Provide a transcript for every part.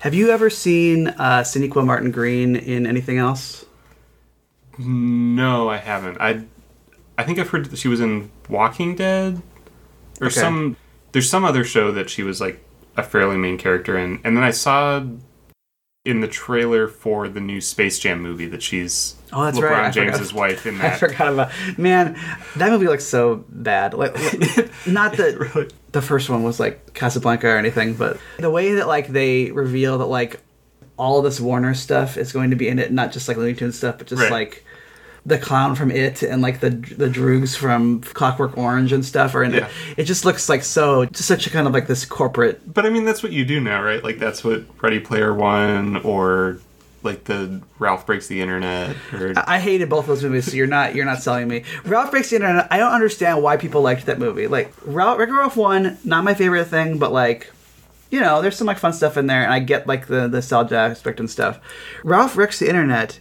Have you ever seen uh, Sonequa Martin Green in anything else? No, I haven't. I I think I've heard that she was in Walking Dead or Okay. some. There's some other show that she was like a fairly main character in, and then I saw in the trailer for the new Space Jam movie that she's Oh, that's LeBron right. James's wife in that. I forgot about man. That movie looks so bad. Like, not that really- the first one was like Casablanca or anything, but the way that like they reveal that like all this Warner stuff is going to be in it, not just like Looney Tunes stuff, but just Right. like the clown from It and like the the Droogs from Clockwork Orange and stuff are in Yeah. it. It just looks like so just such a kind of like this corporate. But I mean, that's what you do now, right? Like that's what Ready Player One or like the Ralph Breaks the Internet or I hated both those movies, so you're not you're not selling me. Ralph Breaks the Internet. I don't understand why people liked that movie. Like Ralph, Wreck-It Ralph one, not my favorite thing, but like, you know, there's some like fun stuff in there, and I get like the the nostalgia aspect and stuff. Ralph Breaks the Internet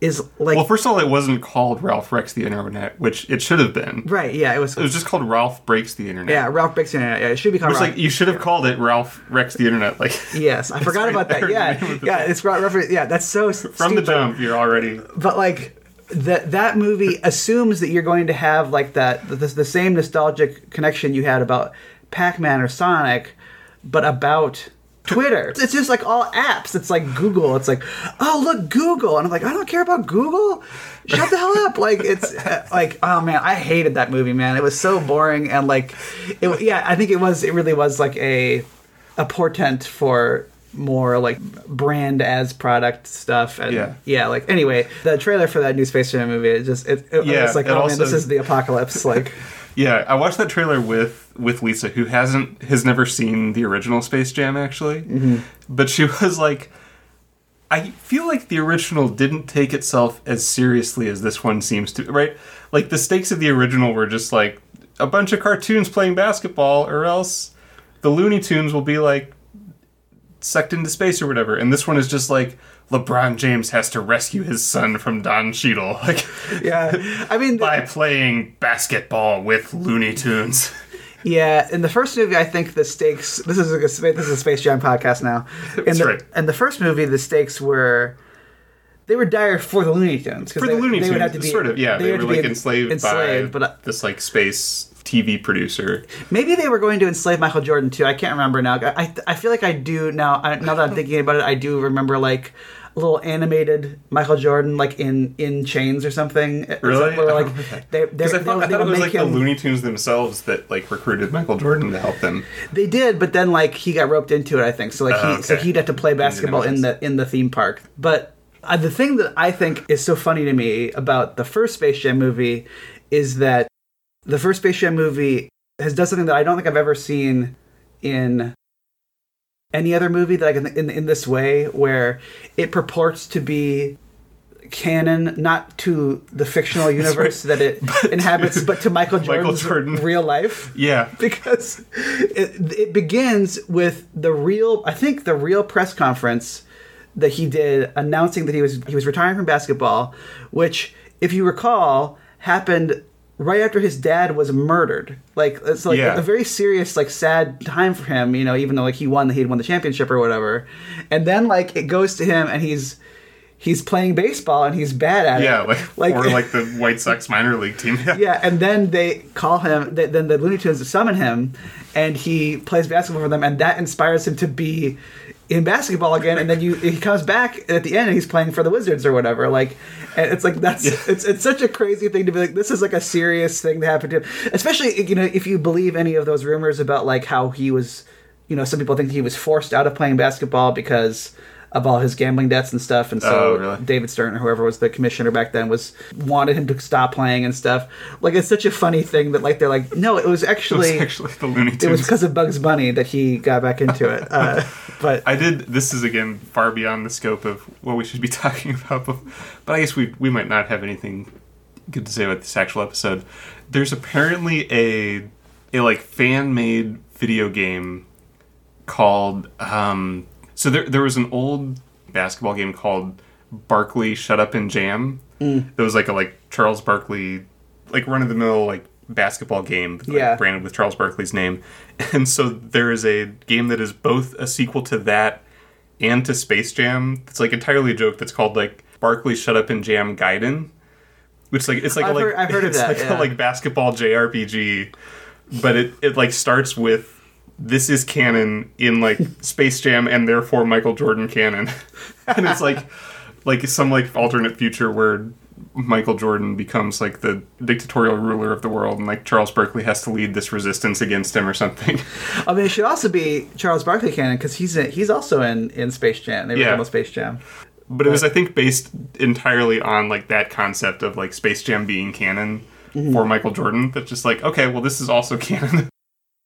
is like Well, first of all, it wasn't called Ralph Breaks the Internet, which it should have been. right, yeah, it was. It was just called Ralph Breaks the Internet. yeah, Ralph Breaks the Internet. Yeah, it should be called. Which Ralph. like you should have called it Ralph Wrecks the Internet. Like yes, I forgot about that. there in the Yeah, name of the yeah, it's Ralph. Ralph- Yeah, that's so from the jump, you're already but like that that movie assumes that you're going to have like that the, the same nostalgic connection you had about Pac-Man or Sonic, but about Twitter. It's just like all apps. It's like Google. It's like, oh look, Google, and I'm like, I don't care about Google. Shut the hell up! Like it's uh, like, oh man, I hated that movie, man. It was so boring and like, it. Yeah, I think it was. It really was like a a portent for more like brand as product stuff and Yeah. yeah like anyway the trailer for that new space jam movie it just it, it Yeah, it's like oh man this is the apocalypse like Yeah, I watched that trailer with with Lisa, who hasn't has never seen the original Space Jam actually, Mm-hmm. but she was like, I feel like the original didn't take itself as seriously as this one seems to. Right, like the stakes of the original were just like a bunch of cartoons playing basketball, or else the Looney Tunes will be like sucked into space or whatever, and this one is just like. LeBron James has to rescue his son from Don Cheadle, like yeah i mean by playing basketball with Looney Tunes. yeah in the first movie i think the stakes this is a this is a space jam podcast now in That's the, right. in the first movie the stakes were they were dire for the Looney Tunes. For they, the Looney they Tunes, would have to be sort of, yeah, they, had were like enslaved, enslaved by but uh, this like space TV producer. Maybe they were going to enslave Michael Jordan too. I can't remember now. I, I feel like I do now. I, now that I'm thinking about it, I do remember like a little animated Michael Jordan like in in chains or something. Or Really? where, like remember they they, I they, thought, I they thought it was like the him. Looney Tunes themselves that like recruited Michael Jordan to help them. They did, but then like he got roped into it. I think so. Like he Oh, so he'd have to play basketball in the in the theme park. But uh, the thing that I think is so funny to me about the first Space Jam movie is that the first Space Jam movie has done something that I don't think I've ever seen in any other movie that I can in in this way, where it purports to be canon not to the fictional universe that it inhabits but to Michael Michael Jordan's Jordan. real life. Yeah, because it, it begins with the real i think the real press conference that he did announcing that he was he was retiring from basketball which if you recall happened right after his dad was murdered like it's like Yeah. a very serious like sad time for him you know even though like he won he had won the championship or whatever and then like it goes to him and he's he's playing baseball and he's bad at it. yeah, it like, or like the White Sox minor league team. Yeah, yeah, and then they call him. th- Then the Looney Tunes summon him, and he plays basketball for them, and that inspires him to be in basketball again. And then you he comes back at the end, and he's playing for the Wizards or whatever. Like, and it's like that's it's it's such a crazy thing to be like. This is like a serious thing that happened to him, especially you know if you believe any of those rumors about like how he was. You know, some people think he was forced out of playing basketball because of all his gambling debts and stuff, and so Oh, really? David Stern or whoever was the commissioner back then was wanted him to stop playing and stuff. Like it's such a funny thing that like they're like, no, it was it was actually actually the Looney Tunes. it was because of Bugs Bunny that he got back into it. Uh, but I did. This is again far beyond the scope of what we should be talking about, but, but I guess we we might not have anything good to say about this actual episode. There's apparently a a like fan made video game called um so there there was an old basketball game called Barkley Shut Up and Jam. Mm. That was like a like Charles Barkley like run of the mill like basketball game like, Yeah. branded with Charles Barkley's name. And so there is a game that is both a sequel to that and to Space Jam. It's like entirely a joke that's called like Barkley Shut Up and Jam Gaiden, which like it's like I've a, like heard- I've heard of it's that, like yeah. a like basketball JRPG, but it it like starts with this is canon in like Space Jam and therefore Michael Jordan canon, and it's like like some like alternate future where Michael Jordan becomes like the dictatorial ruler of the world, and like Charles Barkley has to lead this resistance against him or something. I mean, it should also be Charles Barkley canon because he's in, he's also in in Space Jam. They were Yeah. about Space Jam. But it was, I think, based entirely on like that concept of like Space Jam being canon mm-hmm. for Michael Jordan. That's just like, okay, well, this is also canon.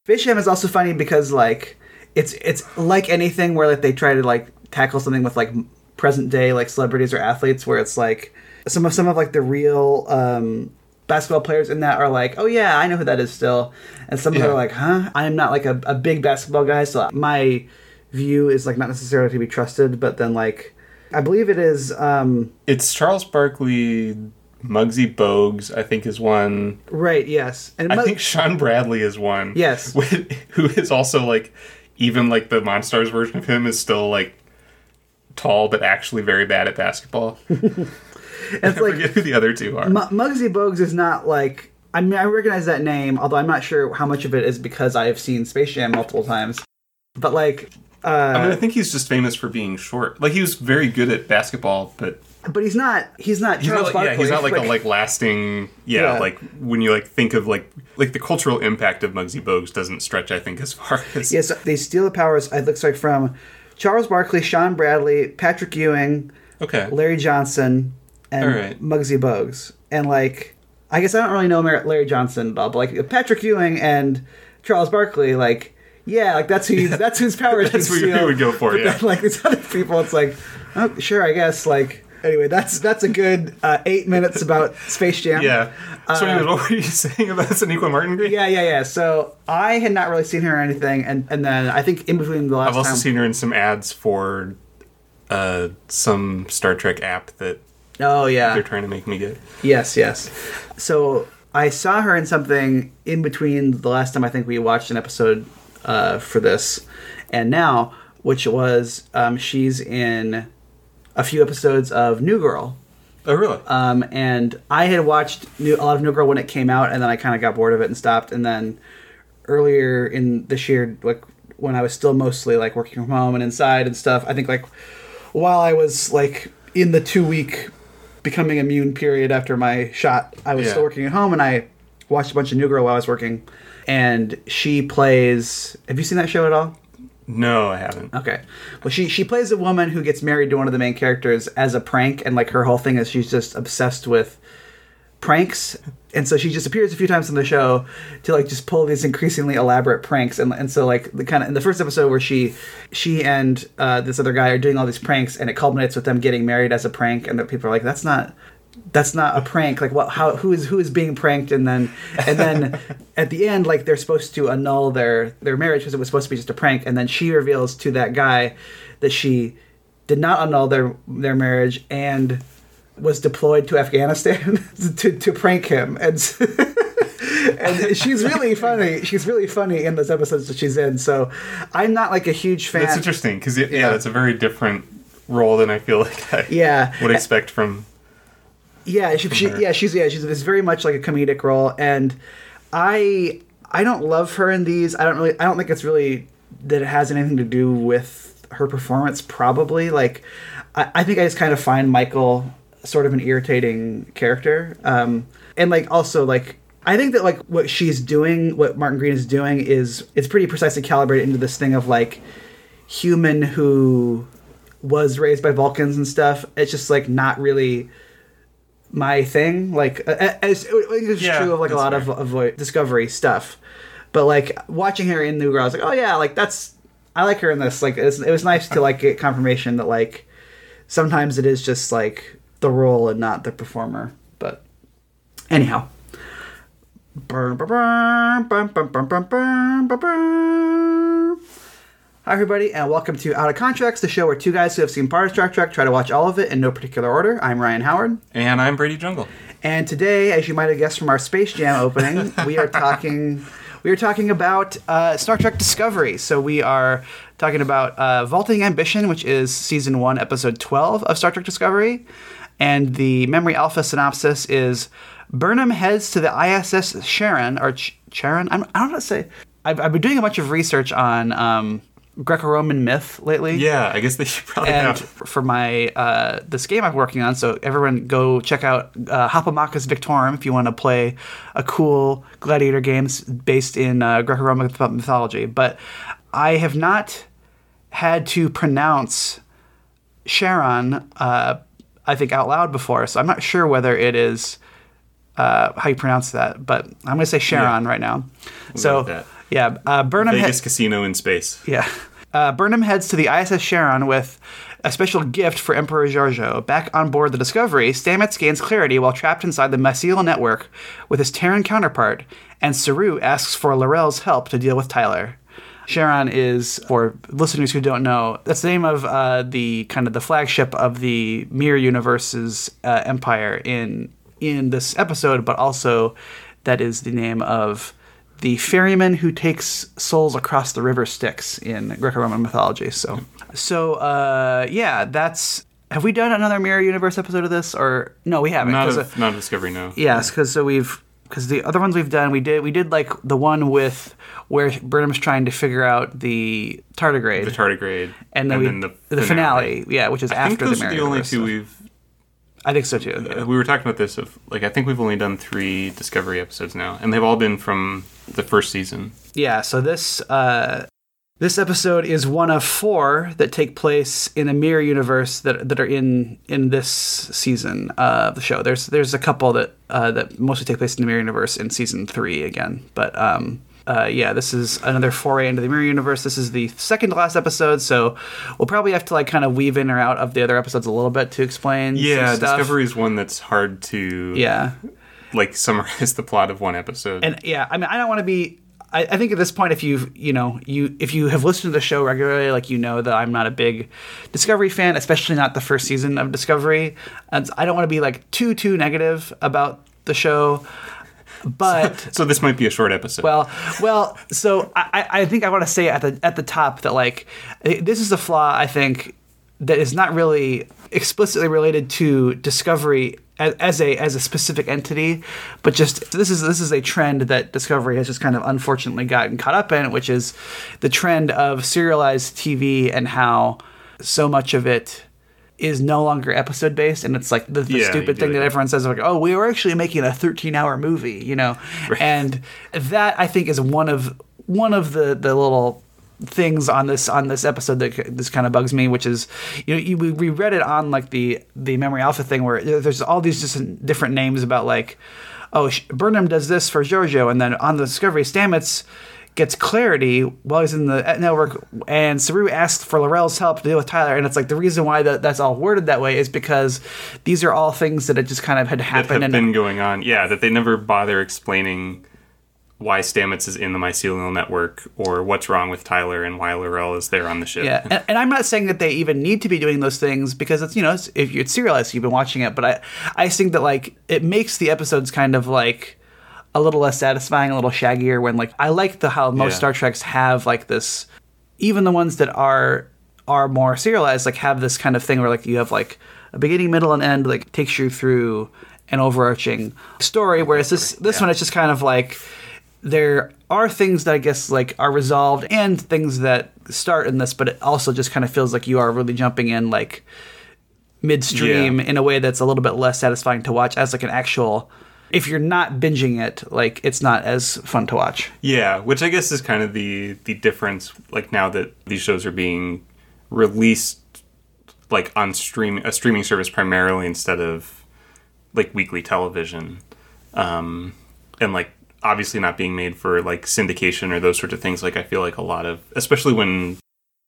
Space Jam is also funny because like it's it's like anything where like they try to like tackle something with like present day like celebrities or athletes where it's like some of some of like the real um basketball players in that are like oh yeah i know who that is still. And some of them Yeah. are like huh? I'm not like a, a big basketball guy. So my view is like not necessarily to be trusted but then like i believe it is um it's Charles Barkley, Muggsy Bogues, I think, is one. right yes and I think Shawn Bradley is one. Yes. With- who is also like, even like the Monstars version of him is still like tall but actually very bad at basketball. it's I like who the other two are. M- Muggsy Bogues is not like I mean I recognize that name, although I'm not sure how much of it is because I have seen Space Jam multiple times. But like, I mean, uh, I think he's just famous for being short. Like he was very good at basketball, but but he's not he's not he's Charles not like, yeah, he's not like, a like lasting yeah, Yeah. like when you like think of like like the cultural impact of Muggsy Bogues doesn't stretch I think as far as yes, they steal the powers. It looks like from Charles Barkley, Shawn Bradley, Patrick Ewing, okay Larry Johnson, and All right. Muggsy Bogues. And like, I guess I don't really know Larry Johnson, but like Patrick Ewing and Charles Barkley, like. Yeah, like that's who you, that's whose powers That's what you would go for, But yeah. then, like these other people, it's like, oh, sure, I guess. Like anyway, that's that's a good uh, eight minutes about Space Jam. yeah. So, Uh, anyways, what were you saying about Sonequa Martin yeah, yeah, yeah. So I had not really seen her or anything, and and then I think in between the last I've also time, seen her in some ads for uh, some Star Trek app that oh yeah, they're trying to make me get. Yes, yes. So I saw her in something in between the last time I think we watched an episode uh, for this, and now, which was um, she's in a few episodes of New Girl. Oh, really? Um, and I had watched New, a lot of New Girl when it came out, and then I kind of got bored of it and stopped. And then earlier in this year, like when I was still mostly like working from home and inside and stuff, I think like while I was like in the two week becoming immune period after my shot, I was Yeah. still working at home, and I watched a bunch of New Girl while I was working. And she plays. Have you seen that show at all? No, I haven't. Okay. Well, she she plays a woman who gets married to one of the main characters as a prank, and like her whole thing is she's just obsessed with pranks, and so she just appears a few times in the show to like just pull these increasingly elaborate pranks, and and so like the kind of in the first episode where she she and uh, this other guy are doing all these pranks, and it culminates with them getting married as a prank, and that people are like, that's not. That's not a prank. Like, what? How? Who is who is being pranked? And then, and then, at the end, like they're supposed to annul their their marriage because it was supposed to be just a prank. And then she reveals to that guy that she did not annul their their marriage and was deployed to Afghanistan to, to prank him. And and she's really funny. She's really funny in those episodes that she's in. So I'm not like a huge fan. That's interesting because yeah, Yeah. that's a very different role than I feel like I Yeah. would expect from. Yeah, she, she, yeah, she's yeah, she's it's very much like a comedic role, and I I don't love her in these. I don't really I don't think it's really that it has anything to do with her performance. Probably like I, I think I just kind of find Michael sort of an irritating character, um, and like also like. I think that like what she's doing, what Martin Green is doing, is it's pretty precisely calibrated into this thing of like human who was raised by Vulcans and stuff. It's just like not really my thing. Like as it's Yeah, true of like a lot of, of like, Discovery stuff. But like watching her in New Girl, I was like, oh yeah, like that's I like her in this. Like it was nice to like get confirmation that like sometimes it is just like the role and not the performer. But anyhow. Burn, burn, burn, burn, burn, burn, burn, burn, burn. Hi, everybody, and welcome to Out of Contracts, the show where two guys who have seen part of Star Trek try to watch all of it in no particular order. I'm Ryan Howard, And I'm Brady Jungle. and today, as you might have guessed from our Space Jam opening, we are talking. We are talking about uh, Star Trek Discovery. So we are talking about uh, Vaulting Ambition, which is season one, episode 12 of Star Trek Discovery. And the Memory Alpha synopsis is Burnham heads to the ISS Sharon, or Ch- Charon? I'm, I don't know how to say. I've, I've been doing a bunch of research on um, Greco-Roman myth lately. Yeah, I guess they should probably And have. for my uh, this game I'm working on, so everyone go check out uh, Victorum if you want to play a cool gladiator game based in uh, Greco-Roman mythology. But I have not had to pronounce Sharon, uh, I think out loud before, so I'm not sure whether it is uh, how you pronounce that. But I'm going to say Charon right now. so with that. yeah, uh, Burnham. Vegas Casino in space. yeah. Uh, Burnham heads to the ISS Charon with a special gift for Emperor Georgiou. Back on board the Discovery, Stamets gains clarity while trapped inside the Mycelial network with his Terran counterpart, and Saru asks for L'Rell's help to deal with Tyler. Charon is, for listeners who don't know, that's the name of uh, the kind of the flagship of the Mirror Universe's uh, empire in in this episode, but also that is the name of the ferryman who takes souls across the river Styx in Greco-Roman mythology. So, so uh, yeah, that's. Have we done another Mirror Universe episode of this, or no? We haven't. Not 'cause, of, uh, not of Discovery, no. Yes, because so we've because the other ones we've done, we did we did like the one with where Burnham's trying to figure out the tardigrade, The tardigrade. and then, we, the, finale. yeah, which is I think after those the are Mirror the only Universe two stuff. we've. I think so too. We were talking about this of like I think we've only done three Discovery episodes now, and they've all been from the first season. Yeah, so this uh, this episode is one of four that take place in a mirror universe that that are in in this season of the show. There's there's a couple that uh, that mostly take place in the mirror universe in season three again, but um. Uh, yeah, this is another foray into the mirror universe. This is the second to last episode, so we'll probably have to like kind of weave in or out of the other episodes a little bit to explain. Yeah. Discovery is one that's hard to Yeah, like summarize the plot of one episode. and yeah, I mean, I don't want to be. I, I think at this point, if you've you know you if you have listened to the show regularly, like you know that I'm not a big Discovery fan, especially not the first season of Discovery. And I don't want to be like too too negative about the show, but. so this might be a short episode. Well, well, so I, I think I want to say at the at the top that like eh, this is a flaw I think that is not really explicitly related to Discovery as, as a as a specific entity, but just this is this is a trend that Discovery has just kind of unfortunately gotten caught up in, which is the trend of serialized TV and how so much of it is no longer episode based and it's like the, the Yeah, stupid thing that everyone says like oh we were actually making a 13 hour movie you know? And that i think is one of one of the the little things on this on this episode that this kind of bugs me which is you know you, we, we read it on like the the memory alpha thing where there's all these just different names about like oh burnham does this for georgiou and then on the discovery stamets gets clarity while he's in the network, and Saru asks for L'Rell's help to deal with Tyler. And it's like the reason why that, that's all worded that way is because these are all things that had just kind of had that happened. And been going on. Yeah, that they never bother explaining why Stamets is in the mycelial network or what's wrong with Tyler and why Laurel is there on the ship. yeah, and, and I'm not saying that they even need to be doing those things because it's you know it's, if it's serialized, you've been watching it. But I I think that like it makes the episodes kind of like a little less satisfying, a little shaggier. When like I like the how most Yeah. Star Treks have like this, even the ones that are are more serialized, like have this kind of thing where like you have like a beginning, middle, and end, like takes you through an overarching story. Whereas this this Yeah. one, it's just kind of like there are things that I guess like are resolved and things that start in this, but it also just kind of feels like you are really jumping in like midstream Yeah. in a way that's a little bit less satisfying to watch as like an actual. If you're not binging it, like it's not as fun to watch. Yeah, which I guess is kind of the the difference. Like now that these shows are being released, like on stream a streaming service primarily instead of like weekly television, um, and like obviously not being made for like syndication or those sorts of things. Like I feel like a lot of, especially when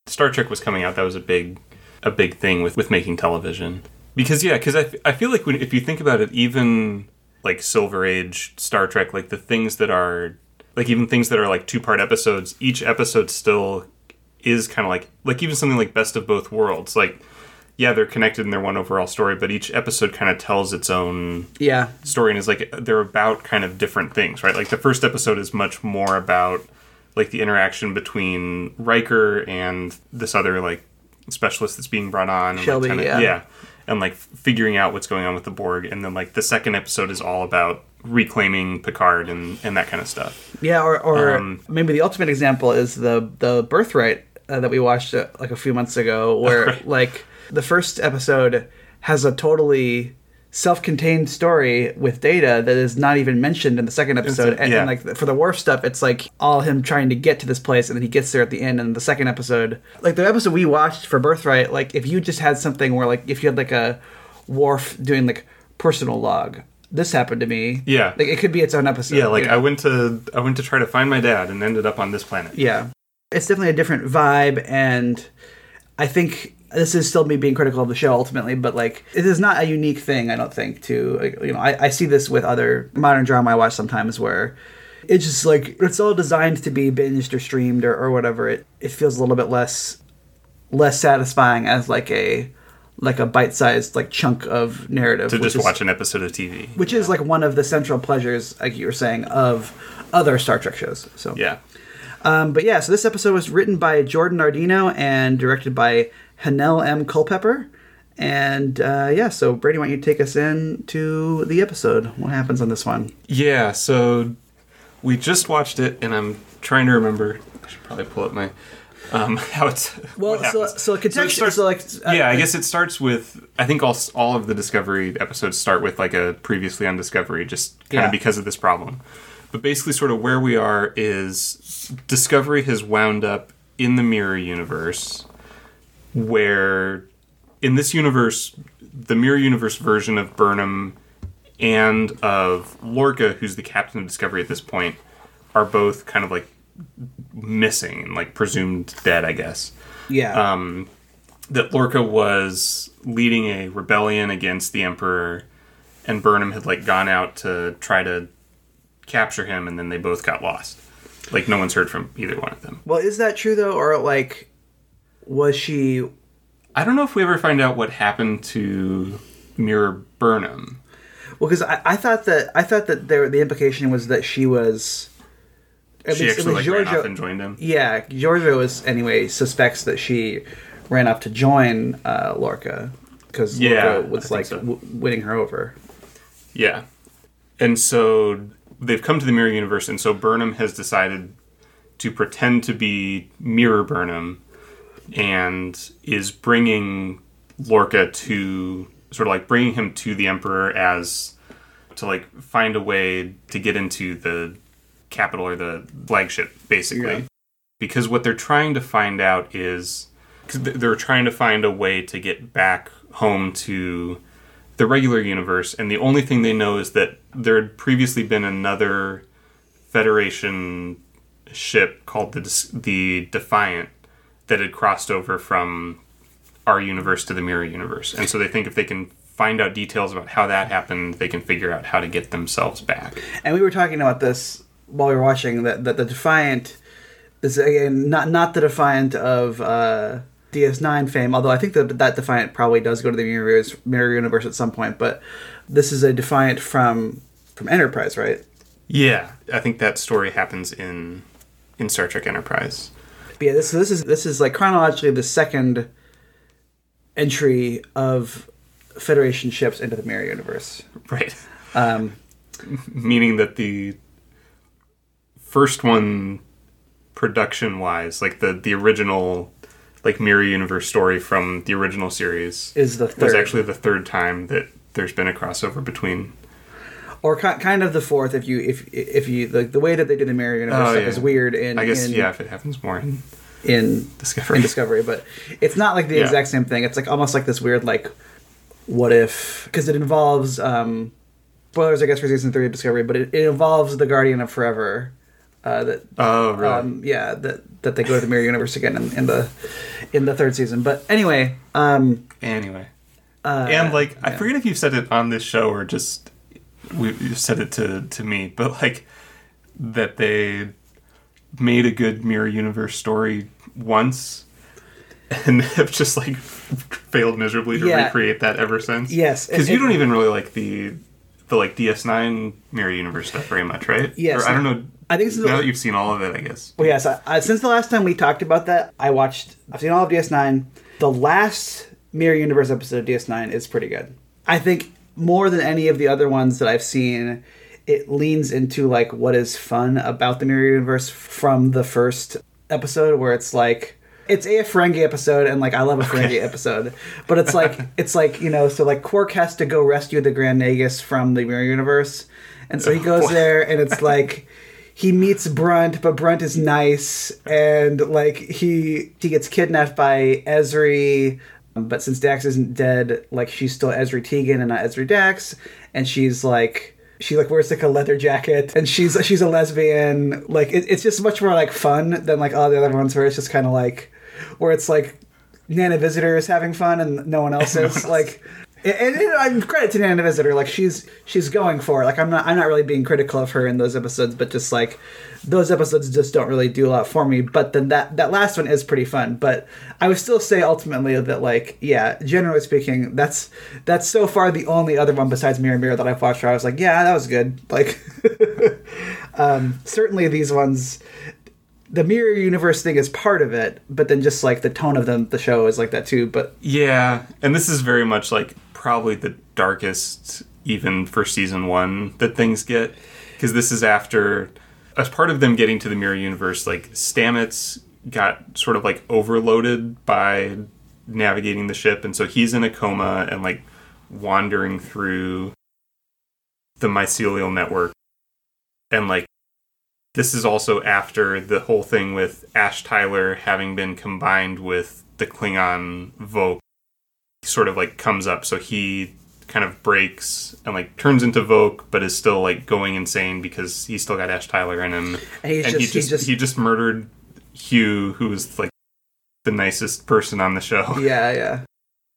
Star Trek was coming out, that was a big a big thing with with making television. Because yeah, because I, feel like when if you think about it, even like Silver Age Star Trek, like the things that are like even things that are like two part episodes, each episode still is kind of like like even something like Best of Both Worlds, like yeah, they're connected in their one overall story, but each episode kind of tells its own Yeah. story and is like they're about kind of different things, right? Like the first episode is much more about like the interaction between Riker and this other like specialist that's being brought on. And, Shelby, like, yeah. yeah, and like figuring out what's going on with the Borg, and then like the second episode is all about reclaiming Picard and and that kind of stuff. Yeah, or, or Um, maybe the ultimate example is the the birthright uh, that we watched uh, like a few months ago, where Right. like the first episode has a totally self-contained story with data that is not even mentioned in the second episode and, yeah. and like for the Worf stuff it's like all him trying to get to this place and then he gets there at the end and the second episode like the episode we watched for birthright like if you just had something where like if you had like a Worf doing like personal log this happened to me Yeah. like it could be its own episode Yeah, like you know? I went to I went to try to find my dad and ended up on this planet. Yeah. It's definitely a different vibe, and I think this is still me being critical of the show ultimately, but like it is not a unique thing. I don't think to you know I, I see this with other modern drama I watch sometimes where it's just like it's all designed to be binged or streamed or, or whatever. It it feels a little bit less less satisfying as like a like a bite sized like chunk of narrative To just is- watch an episode of TV. which is like one of the central pleasures, like you were saying, of other Star Trek shows. So Yeah. um, but yeah, so this episode was written by Jordon Nardino and directed by Hanel M. Culpepper. And uh, yeah, so Brady, why don't you take us in to the episode? What happens on this one? Yeah, so we just watched it, and I'm trying to remember. I should probably pull up my um, how it's. Well, so so it contextually, starts- so like uh, yeah, I guess it starts with. I think all all of the Discovery episodes start with like a previously on Discovery, just kind Yeah. of because of this problem. But basically, sort of where we are is Discovery has wound up in the mirror universe, where in this universe, the mirror universe version of Burnham and of Lorca, who's the captain of Discovery at this point, are both kind of like missing and like presumed dead, I guess yeah, um, that Lorca was leading a rebellion against the Emperor, and Burnham had like gone out to try to capture him, and then they both got lost. Like no one's heard from either one of them. well, is that true though, or like was she? I don't know if we ever find out what happened to Mirror Burnham. Well, because I, I thought that I thought that there the implication was that she was. At She least- actually like ran off and joined him. Yeah, Georgiou is anyway suspects that she ran off to join uh, Lorca because Yeah, Lorca was like so. w- winning her over. Yeah. And so they've come to the mirror universe, and so Burnham has decided to pretend to be Mirror Burnham and is bringing Lorca to sort of like bringing him to the Emperor as to like find a way to get into the capital or the flagship, basically. Yeah. Because what they're trying to find out is they're trying to find a way to get back home to the regular universe, and the only thing they know is that there had previously been another Federation ship called the the Defiant that had crossed over from our universe to the Mirror universe, and so they think if they can find out details about how that happened, they can figure out how to get themselves back. And we were talking about this while we were watching that that the Defiant is again not not the Defiant of uh, DS9 fame, although I think that that Defiant probably does go to the mirror universe, mirror universe at some point. But this is a Defiant from from Enterprise, right? Yeah, I think that story happens in in Star Trek Enterprise. But yeah, this this is this is like chronologically the second entry of Federation ships into the mirror universe. Right. Um, meaning that the first one production wise like the the original like mirror universe story from the original series is the third. was actually the third time that there's been a crossover between or ki- kind of the fourth if you if if you the, the way that they do the mirror universe Oh, stuff yeah. is weird in i guess in, yeah if it happens more in in discovery in Discovery, but it's not like the Yeah. exact same thing. It's like almost like this weird like, what if? Because it involves um, spoilers, I guess, for season three of Discovery, but it, it involves the Guardian of Forever. Uh, that oh really um, yeah, that that they go to the mirror universe again in, in the in the third season. But anyway, um, anyway uh, and like i yeah. forget if you've said it on this show or just we you said it to to me but like that they made a good mirror universe story once and have just like failed miserably to Yeah. recreate that ever since. Yes, because you don't even really like the the like DS9 Mirror Universe stuff very much, right? Yes. Or, I don't know. I think now the- that you've seen all of it, I guess. Well, yes. I, I, since the last time we talked about that, I watched. I've seen all of DS9. The last Mirror Universe episode of DS9 is pretty good. I think more than any of the other ones that I've seen, it leans into like what is fun about the Mirror Universe from the first episode, where it's like. It's a Ferengi episode, and like I love a Ferengi episode, but it's like it's like you know, so like Quark has to go rescue the Grand Nagus from the Mirror Universe, and so he goes there, and it's like he meets Brunt, but Brunt is nice, and like he he gets kidnapped by Ezri, but since Dax isn't dead, like she's still Ezri Tigan and not Ezri Dax, and she's like she like wears like a leather jacket, and she's she's a lesbian. Like it, it's just much more like fun than like all the other ones where it's just kind of like where it's like Nana Visitor is having fun and no one else is like. And, and I'm credit to Nana Visitor, like she's she's going for it. Like I'm not I'm not really being critical of her in those episodes, but just like those episodes just don't really do a lot for me. But then that that last one is pretty fun. But I would still say ultimately that like yeah, generally speaking, that's that's so far the only other one besides Mirror Mirror that I've watched where I was like yeah that was good. Like um, certainly these ones the mirror universe thing is part of it, but then just like the tone of them, the show is like that too. But Yeah, and this is very much like probably the darkest, even for season one, that things get. Because this is after, as part of them getting to the mirror universe, like Stamets got sort of like overloaded by navigating the ship, and so he's in a coma and like wandering through the mycelial network. And like, this is also after the whole thing with Ash Tyler having been combined with the Klingon Vogue sort of like comes up. So he kind of breaks and like turns into Voq, but is still like going insane because he's still got Ash Tyler in him. And and just- he he just, just- he just murdered Hugh, who was like the nicest person on the show. yeah, yeah.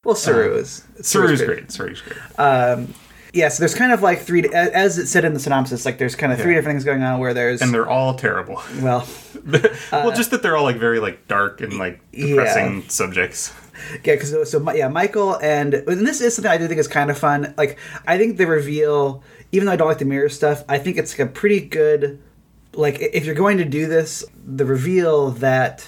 Well, Saru Uh, is Saru's great. Saru's great. Um, yeah, so there's kind of like three, as- it said in the synopsis, like there's kind of three Yeah. different things going on where there's and they're all terrible. well, well, just that they're all like very like dark and like depressing subjects. Yeah, because so yeah, Michael and and this is something I do think is kind of fun. Like I think the reveal, even though I don't like the mirror stuff, I think it's like a pretty good. Like if you're going to do this, the reveal that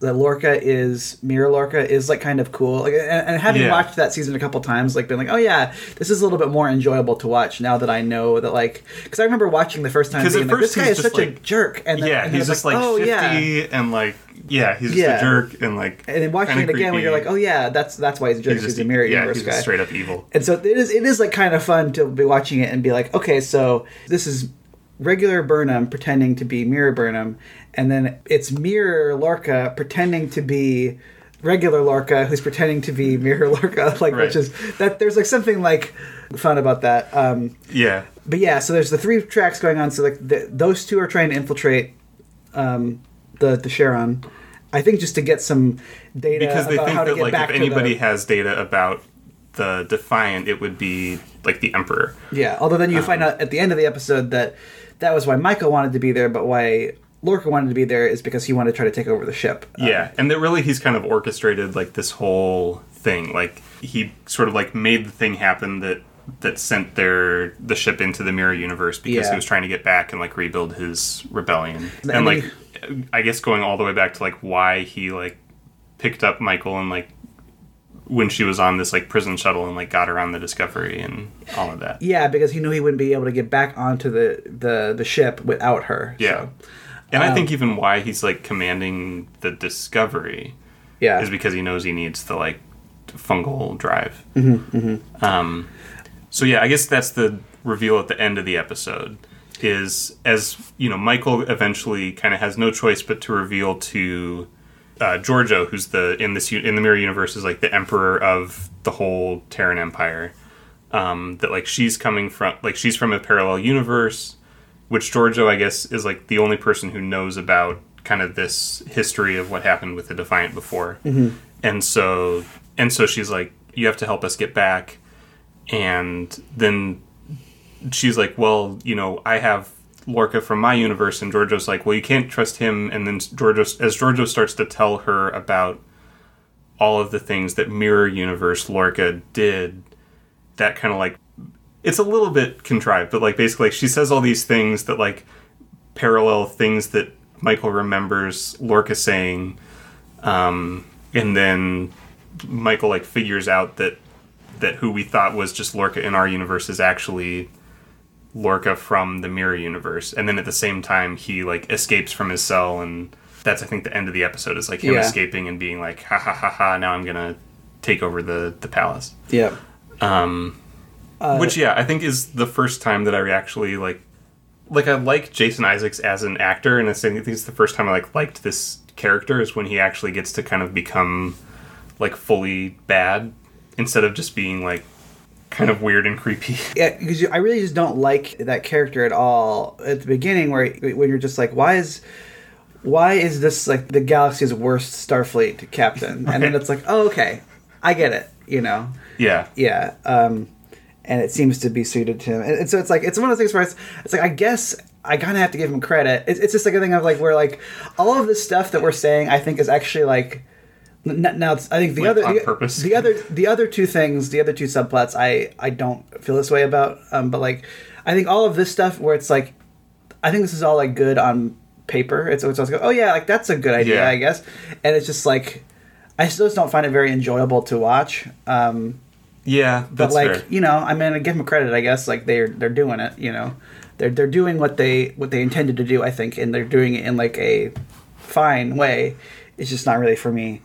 that Lorca is Mirror Lorca is like kind of cool. Like and, and having Yeah. watched that season a couple times, like been like, oh yeah, this is a little bit more enjoyable to watch now that I know that like because I remember watching the first time 'Cause at being like, this guy is such a jerk, and then, yeah, and he's just like, oh yeah. shifty and like yeah, he's just Yeah. a jerk and like And then watching it again, when you're like, "Oh yeah, that's that's why he's a jerk. he's He's, just a mirror yeah, universe he's guy." straight up evil. And so it is it is like kind of fun to be watching it and be like, okay, so this is regular Burnham pretending to be Mirror Burnham, and then it's Mirror Lorca pretending to be regular Lorca who's pretending to be Mirror Lorca, like Right. which is that there's like something like fun about that. Um, Yeah, but yeah, so there's the three tracks going on. So like the, those two are trying to infiltrate um, the the Sharon. I think just to get some data because they about think how to that get like if anybody the, has data about the Defiant, it would be like the Emperor. Yeah, although then you find Um, out at the end of the episode that that was why Michael wanted to be there, but why Lorca wanted to be there is because he wanted to try to take over the ship. Uh, Yeah, and that really he's kind of orchestrated like this whole thing. Like he sort of like made the thing happen that that sent their the ship into the mirror universe because Yeah. he was trying to get back and like rebuild his rebellion. And And, like I guess going all the way back to like why he like picked up Michael and like when she was on this like prison shuttle and like got her on the discovery and all of that. yeah, because he knew he wouldn't be able to get back onto the the, the ship without her. Yeah. so, And I Um, think even why he's like commanding the discovery yeah, is because he knows he needs the like fungal drive. Mm-hmm, Um, so yeah, I guess that's the reveal at the end of the episode. Is as you know, Michael eventually kind of has no choice but to reveal to uh, Georgiou, who's the in this in the mirror universe is like the emperor of the whole Terran Empire. Um, that like she's coming from like she's from a parallel universe, which Georgiou I guess is like the only person who knows about kind of this history of what happened with the Defiant before, and so and so she's like, you have to help us get back, and then she's like, well, you know, I have Lorca from my universe, and Georgiou's like, well, you can't trust him. And then Georgiou, as Georgiou starts to tell her about all of the things that Mirror Universe Lorca did that kind of like it's a little bit contrived, but like basically like, she says all these things that like parallel things that Michael remembers Lorca saying, um, and then Michael like figures out that that who we thought was just Lorca in our universe is actually Lorca from the mirror universe, and then at the same time he like escapes from his cell, and that's I think the end of the episode is like him Yeah. escaping and being like ha ha ha ha now I'm gonna take over the the palace. Yeah. Um, which yeah, I think is the first time that I actually like, like I like Jason Isaacs as an actor, and I think it's the first time I like liked this character is when he actually gets to kind of become like fully bad instead of just being like kind of weird and creepy. Yeah, because I really just don't like that character at all at the beginning, where when you're just like, why is why is this like the galaxy's worst Starfleet captain? And then it's like, oh, okay, I get it. You know, yeah, yeah. Um, and it seems to be suited to him. And, and so it's like it's one of those things where it's, it's like I guess I kind of have to give him credit. It's, it's just like a thing of like where like all of this stuff that we're saying, I think is actually like. Now, it's, I think the Like, other the, purpose. the other the other two things, the other two subplots, I I don't feel this way about. Um, but like, I think all of this stuff where it's like, I think this is all like good on paper. It's it's always go, oh yeah, like that's a good idea, Yeah. I guess. And it's just like, I still just don't find it very enjoyable to watch. Um, yeah, but like fair. you know, I mean, I give them credit. I guess like they're they're doing it. You know, they're they're doing what they what they intended to do. I think, and they're doing it in like a fine way. It's just not really for me.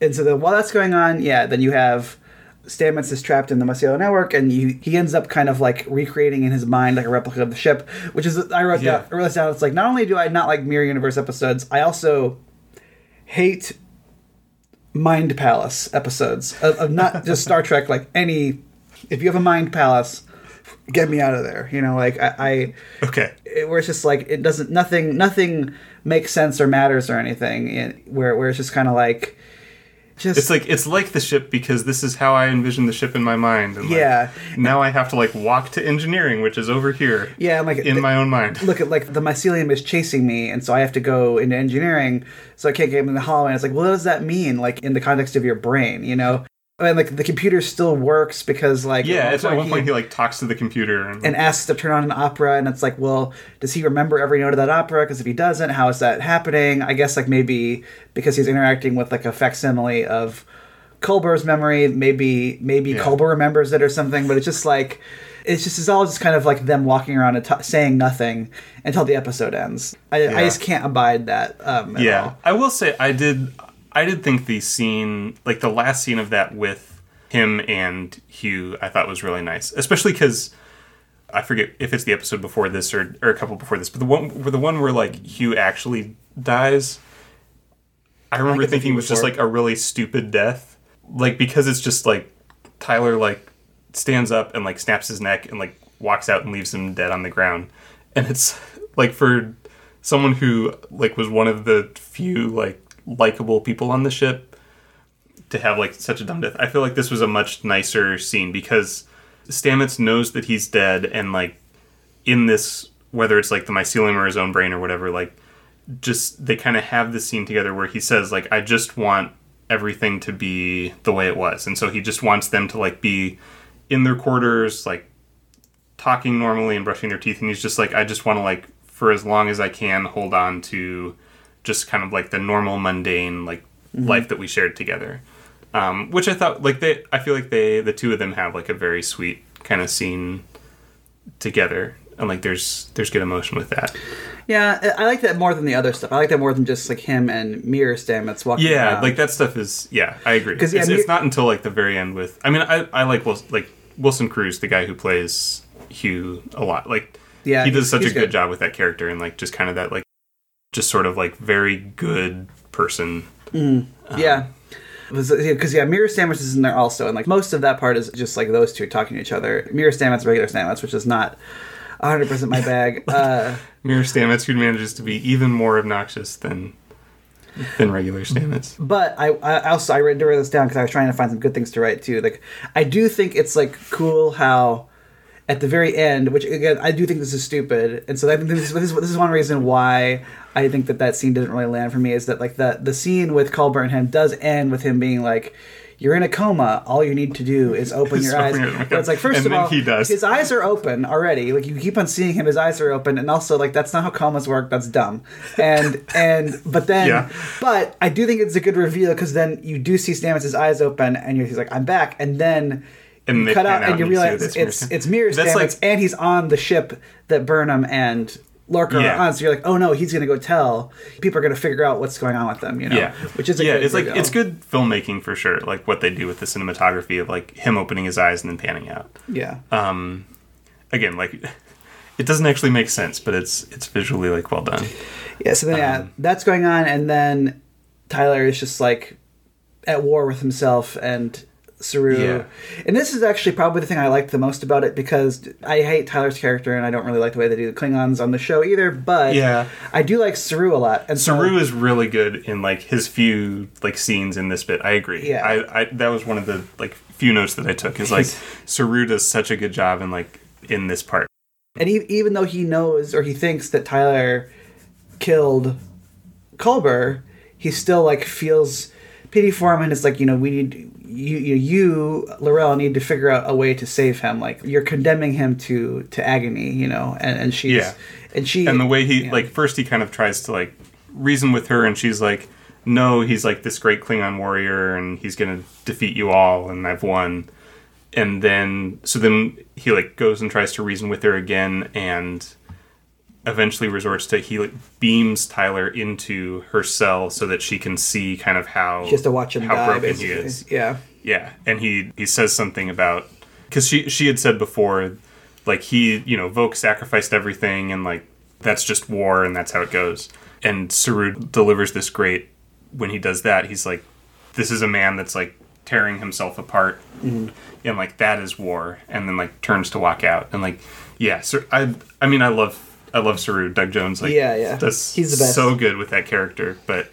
And so then while that's going on, yeah, then you have Stamets is trapped in the mycelial network, and you, he ends up kind of like recreating in his mind like a replica of the ship, which is I wrote Yeah. down. I wrote this down. It's like not only do I not like Mirror Universe episodes, I also hate Mind Palace episodes of, of not just Star Trek. Like any, if you have a Mind Palace, get me out of there. You know, like I, I okay. it, where it's just like it doesn't nothing nothing makes sense or matters or anything. It, where where it's just kind of like just It's like it's like the ship because this is how I envision the ship in my mind. And like, Yeah. now I have to like walk to engineering, which is over here. yeah, and like in the- my own mind. look at like the mycelium is chasing me and so i have to go into engineering so i can't get in the hallway and it's like well, what does that mean like in the context of your brain you know I mean, like the computer still works because like Yeah, it's at one point he like talks to the computer and, and asks to turn on an opera and it's like well does he remember every note of that opera? Because if he doesn't how is that happening? I guess like maybe because he's interacting with like a facsimile of Culber's memory maybe maybe Yeah. Culber remembers it or something but it's just like it's just it's all just kind of like them walking around and t- saying nothing until the episode ends. I, I just can't abide that um at yeah, all. I will say I did I did think the scene like the last scene of that with him and Hugh I thought was really nice, especially because I forget if it's the episode before this or, or a couple before this, but the one the one where like Hugh actually dies. I remember a thinking few was just like a really stupid death, like because it's just like Tyler like stands up and like snaps his neck and like walks out and leaves him dead on the ground, and it's like for someone who like was one of the few like likable people on the ship to have like such a dumb death. I feel like this was a much nicer scene because Stamets knows that he's dead and like in this whether it's like the mycelium or his own brain or whatever like just they kind of have this scene together where he says like I just want everything to be the way it was and so he just wants them to like be in their quarters like talking normally and brushing their teeth and he's just like I just want to like for as long as I can hold on to just kind of like the normal mundane like life that we shared together. Um, which I thought like they I feel like they the two of them have like a very sweet kind of scene together. And like there's there's good emotion with that. Yeah I like that more than the other stuff. I like that more than just like him and Mirror Stamets walking yeah around. like that stuff is yeah I agree. 'Cause, yeah, it's, Mir- it's not until like the very end with I mean I I like Wil- like Wilson Cruz the guy who plays Hugh a lot. Like Yeah, he does such a good, good. job with that character and like just kind of that like just sort of like very good person Yeah. Because yeah, Mirror Stamets is in there also, and like most of that part is just like those two talking to each other. Mirror Stamets, regular Stamets, which is not 100 percent my bag. Uh, Mirror Stamets who manages to be even more obnoxious than than regular Stamets but I, I also I read, wrote this down because I was trying to find some good things to write too. Like I do think it's like cool how, at the very end, which again I do think this is stupid, and so I think this is, this is this is one reason why I think that that scene didn't really land for me is that like the the scene with Culber and him does end with him being like. You're in a coma. All you need to do is open your eyes. But it's like first And of all, he does. his eyes are open already. Like you keep on seeing him, his eyes are open, and also like that's not how comas work. That's dumb. And and but then, Yeah. but I do think it's a good reveal because then you do see Stamets' eyes open, and you're, he's like, "I'm back," and then. And you cut pan out, and you realize it's it's Mir That's Stamets, like- and he's on the ship that Burnham and Lorca Yeah. are on. So you're like, oh no, he's gonna go tell. People are gonna figure out what's going on with them. You know, Yeah, which is a yeah. good It's like reveal. it's good filmmaking for sure. Like what they do with the cinematography of like him opening his eyes and then panning out. Yeah, Um, again, like it doesn't actually make sense, but it's it's visually like well done. yeah. So then yeah, Um, that's going on, and then Tyler is just like at war with himself and Saru. Yeah. And this is actually probably the thing I liked the most about it because I hate Tyler's character and I don't really like the way they do the Klingons on the show either. But Yeah. I do like Saru a lot. And so- Saru is really good in like his few like scenes in this bit. I agree. Yeah. I, I that was one of the like few notes that I took is like Saru does such a good job in like in this part. And e- even though he knows or he thinks that Tyler killed Culber, he still like feels pity for him, and it's like you know we need you you, you L'Rell need to figure out a way to save him. Like you're condemning him to to agony, you know, and and she's Yeah. and she and the way he yeah. like first he kind of tries to like reason with her and she's like no he's like this great klingon warrior and he's gonna defeat you all and i've won and then so then he like goes and tries to reason with her again and eventually resorts to he like beams tyler into her cell so that she can see kind of how just to watch him how die. broken basically. he is Yeah, yeah, and he he says something about because she she had said before, like he you know Voq sacrificed everything and like that's just war and that's how it goes. And Saru delivers this great when he does that. He's like, this is a man that's like tearing himself apart, Mm-hmm. and like that is war. And then like turns to walk out and like yeah. So I I mean I love I love Saru Doug Jones like Yeah, yeah. That's He's the best. so good with that character, but.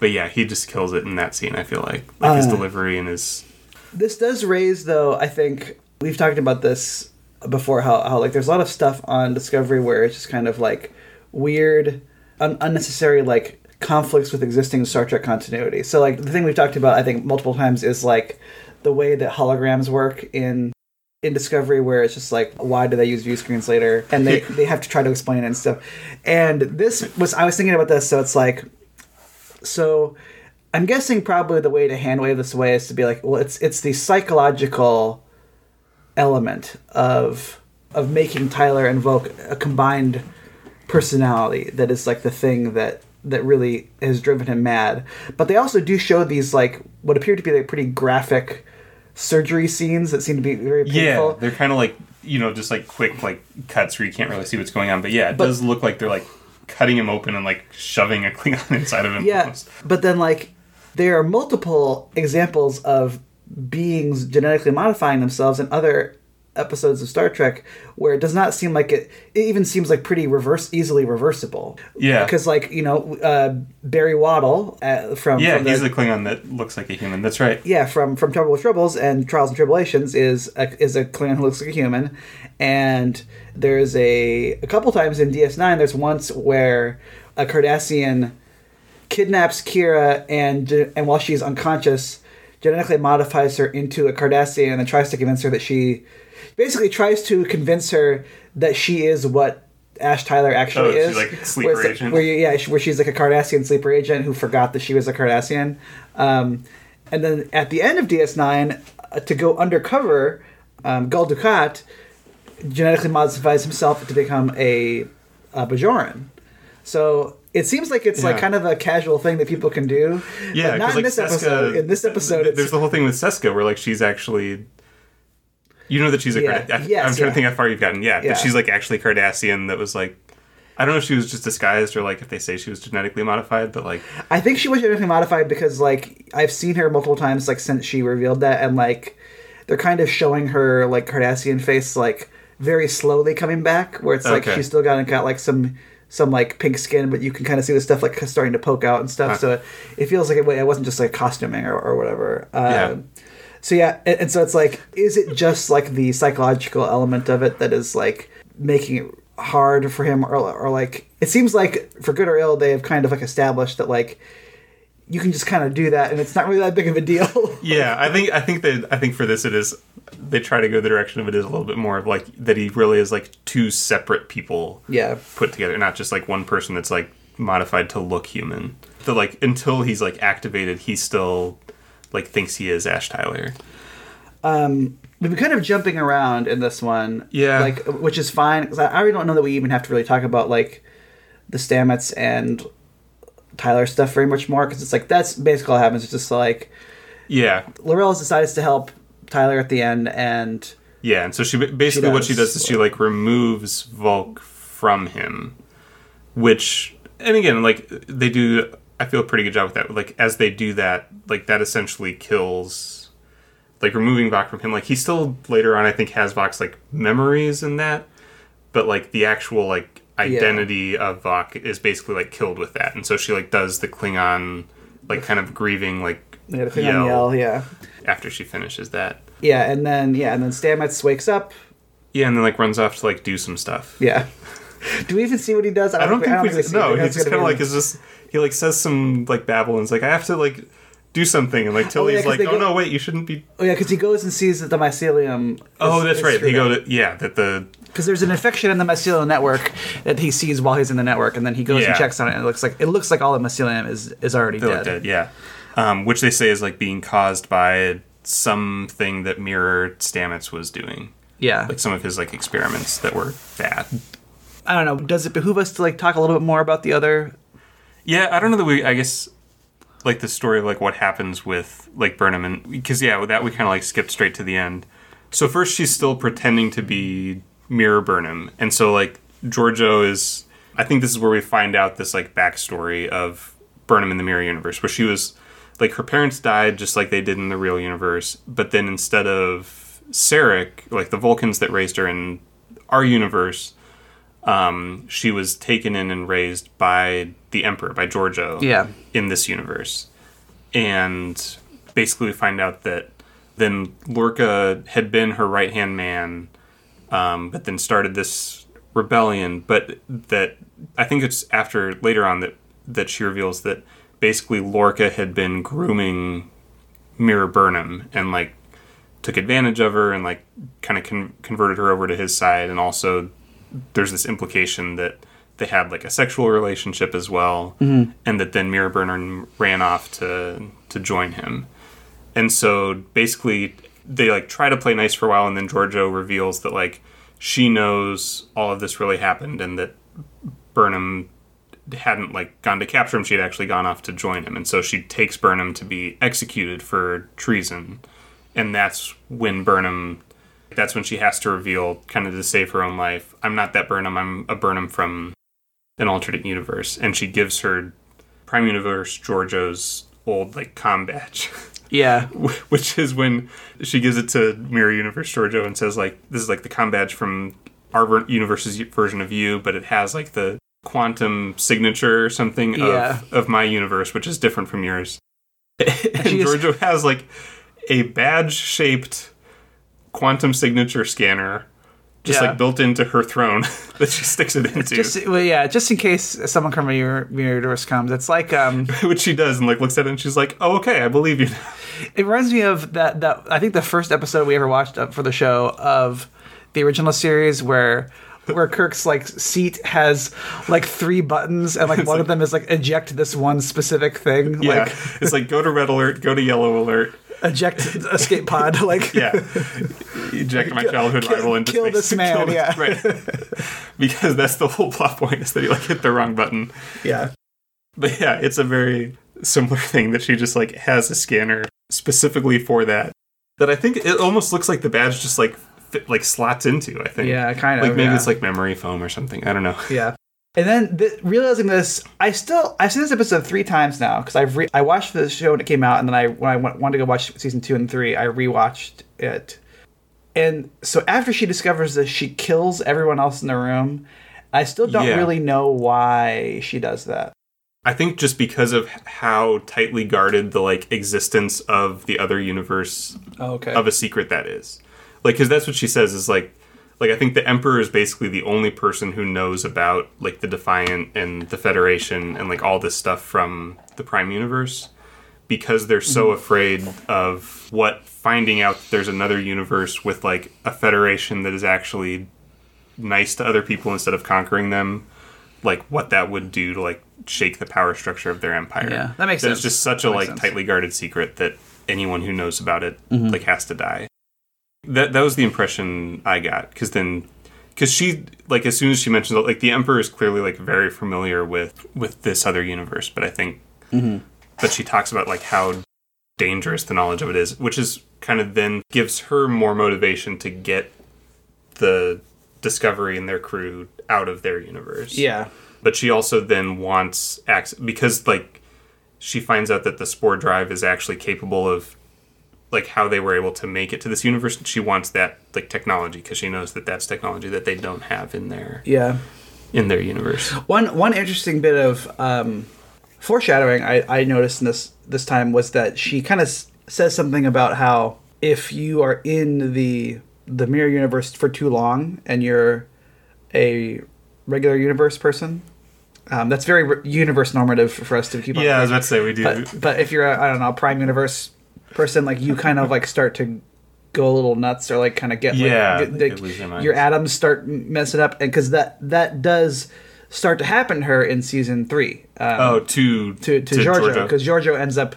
But yeah, he just kills it in that scene. I feel like, like his Uh, delivery and his this does raise though. I think we've talked about this before. How how like there's a lot of stuff on Discovery where it's just kind of like weird, un- unnecessary like conflicts with existing Star Trek continuity. So like the thing we've talked about, I think multiple times, is like the way that holograms work in in Discovery, where it's just like, why do they use view screens later? And they they have to try to explain it and stuff. And this was I was thinking about this, so it's like, so I'm guessing probably the way to hand wave this away is to be like, well, it's it's the psychological element of of making Tyler invoke a combined personality that is like the thing that that really has driven him mad. But they also do show these like what appear to be like pretty graphic surgery scenes that seem to be very painful. Yeah, they're kind of like you know just like quick like cuts where you can't really see what's going on. But yeah, it But- does look like they're like cutting him open and like shoving a Klingon inside of him. Yeah, almost. but then like there are multiple examples of beings genetically modifying themselves in other episodes of Star Trek where it does not seem like it. It even seems like pretty reverse, easily reversible. Yeah. because like you know uh, Barry Waddle uh, from Yeah, from he's the, the Klingon that looks like a human. That's right. yeah from from Trouble with Tribbles and Trials and Tribble-ations is a, is a Klingon who looks like a human, and there's a a couple times in DS9. There's once where a Cardassian kidnaps Kira and and while she's unconscious, genetically modifies her into a Cardassian and then tries to convince her that she basically tries to convince her that she is what Ash Tyler actually Oh, is. like sleeper where agent. where yeah, where she's like a Cardassian sleeper agent who forgot that she was a Cardassian. Um, and then at the end of DS9, uh, to go undercover, um, Gul Dukat genetically modifies himself to become a, a Bajoran. So it seems like it's like kind of a casual thing that people can do. Yeah, but not in like, this Seska- episode. In this episode, there's the whole thing with Seska where like she's actually. You know that she's a Yeah, Card- I, yes, I'm trying yeah. to think how far you've gotten. Yeah, Yeah. but she's like actually Cardassian. That was like, I don't know if she was just disguised or like if they say she was genetically modified, but like I think she was genetically modified because like I've seen her multiple times like since she revealed that and like they're kind of showing her like Cardassian face like very slowly coming back where it's like Okay. she's still got got like some some like pink skin but you can kind of see the stuff like starting to poke out and stuff Huh. so it feels like it, it wasn't just like costuming or, or whatever. Uh, Yeah. So yeah, and, and so it's like, is it just like the psychological element of it that is like making it hard for him, or or like it seems like for good or ill, they have kind of like established that like you can just kind of do that, and it's not really that big of a deal. Yeah, I think I think that I think for this it is they try to go the direction of it is a little bit more of like that he really is like two separate people yeah, put together, not just like one person that's like modified to look human. That like until he's like activated, he's still like thinks he is Ash Tyler. um, we've been kind of jumping around in this one. Yeah. like which is fine because I, I really don't know that we even have to really talk about like the Stamets and Tyler stuff very much more because it's like that's basically what happens. It's just like Yeah, L'Rell decides to help Tyler at the end, and yeah, and so she basically what she does. does is she like removes Voq from him, which and again like they do. I feel a pretty good job with that. Like as they do that, like that essentially kills, like removing Voq from him. Like he still later on, I think, has Voq's like memories and that, but like the actual like identity of Voq is basically like killed with that. And so she like does the Klingon, like kind of grieving like yeah, on yell, yeah, after she finishes that. yeah, and then yeah, and then Stamets wakes up, Yeah, and then like runs off to like do some stuff. yeah. Do we even see what he does? I don't think we. see no, he's just kind of like is just he like says some like babble like I have to like do something and like Oh, Tilly's like oh go- no wait you shouldn't be Oh yeah, because he goes and sees that the mycelium. is- oh that's right they screwed go to yeah that the because there's an infection in the mycelium network that he sees while he's in the network, and then he goes Yeah. and checks on it, and it looks like it looks like all the mycelium is is already dead. dead yeah um, which they say is like being caused by something that Mirror Stamets was doing Yeah, like some of his like experiments that were bad I don't know. Does it behoove us to like talk a little bit more about the other? Yeah, I don't know that we. I guess like the story of like what happens with like Burnham and because yeah, with that we kind of like skipped straight to the end. So first she's still pretending to be Mirror Burnham, and so like Georgiou is. I think this is where we find out this like backstory of Burnham in the Mirror universe, where she was like her parents died just like they did in the real universe, but then instead of Sarek, like the Vulcans that raised her in our universe, um, she was taken in and raised by the Emperor, by Georgiou, Yeah. in this universe. And basically, we find out that then Lorca had been her right hand man, um, but then started this rebellion. But that I think it's after later on that that she reveals that basically Lorca had been grooming Mirror Burnham and like took advantage of her and like kind of con- converted her over to his side and also there's this implication that they had like a sexual relationship as well mm-hmm. and that then Mirror Burnham ran off to to join him. And so basically they like try to play nice for a while and then Georgiou reveals that like she knows all of this really happened and that Burnham hadn't like gone to capture him. She had actually gone off to join him. And so she takes Burnham to be executed for treason. And that's when Burnham that's when she has to reveal kind of to save her own life. I'm not that Burnham. I'm a Burnham from an alternate universe and she gives her Prime Universe Georgiou's old like com badge. Yeah, which is when she gives it to Mirror Universe Georgiou and says like this is like the com badge from our universe's version of you but it has like the quantum signature or something Yeah. of, of my universe which is different from yours. And Georgiou has like a badge shaped quantum signature scanner just Yeah. like built into her throne that she sticks it into. Just well, yeah, just in case someone from your mirror universe comes, it's like um, which she does and like looks at it and she's like oh okay i believe you. It reminds me of that that I think the first episode we ever watched for the show of the original series where where Kirk's like seat has like three buttons and like one of them is like eject this one specific thing yeah like it's like go to red alert go to yellow alert eject escape pod like yeah eject my childhood kill- rival into kill space. this man, this- yeah. right because that's the whole plot point is that he like hit the wrong button yeah but yeah it's a very similar thing that she just like has a scanner specifically for that that i think it almost looks like the badge just like fit, like slots into i think yeah kind of like maybe yeah. it's like memory foam or something i don't know Yeah. And then th- realizing this, I still I've seen this episode three times now because I've re- I watched the show when it came out, and then I when I went, wanted to go watch season two and three, I rewatched it. And so after she discovers this, she kills everyone else in the room. I still don't Yeah. really know why she does that. I think just because of how tightly guarded the like existence of the other universe Oh, okay. of a secret that is. Like cuz that's what she says is like like I think the emperor is basically the only person who knows about like the defiant and the federation and like all this stuff from the prime universe because they're so afraid of what finding out that there's another universe with like a federation that is actually nice to other people instead of conquering them like what that would do to like shake the power structure of their empire Yeah, that makes it's sense. It's just such That a like sense. tightly guarded secret that anyone who knows about it Mm-hmm. like has to die that that was the impression i got because then because she like as soon as she mentions it, like the emperor is clearly like very familiar with with this other universe but i think Mm-hmm. but she talks about like how dangerous the knowledge of it is which is kind of then gives her more motivation to get the discovery and their crew out of their universe yeah. but she also then wants access because like she finds out that the spore drive is actually capable of like how they were able to make it to this universe she wants that like technology because she knows that that's technology that they don't have in their Yeah. in their universe One one interesting bit of um, foreshadowing I, I noticed in this this time was that she kind of s- says something about how if you are in the the mirror universe for too long and you're a regular universe person, um, that's very re- universe normative for us to keep. on yeah i was about to say we do but but if you're a, I don't know prime universe person, like you kind of like start to go a little nuts or like kind of get Yeah, like, they like, lose their your atoms start messing up, and because that that does start to happen to her in season three. Um, oh to to to, Georgiou because Georgiou ends up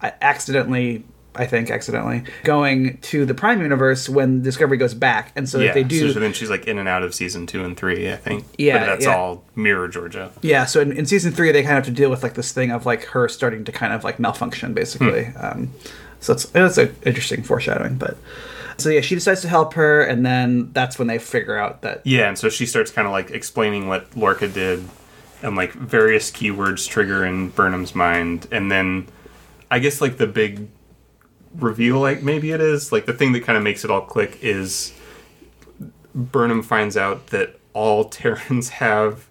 uh, accidentally. I think accidentally going to the Prime universe when Discovery goes back, and so yeah if they do, so then she's like in and out of season two and three i think. Yeah, but that's yeah. all mirror georgiou. Yeah, so in, in season three, they kind of have to deal with like this thing of like her starting to kind of like malfunction, basically. Um, so it's it's a interesting foreshadowing, but so yeah, she decides to help her, and then that's when they figure out that Yeah, and so she starts kind of like explaining what Lorca did, and like various keywords trigger in Burnham's mind, and then I guess like the big reveal, like maybe it is. Like the thing that kind of makes it all click is Burnham finds out that all Terrans have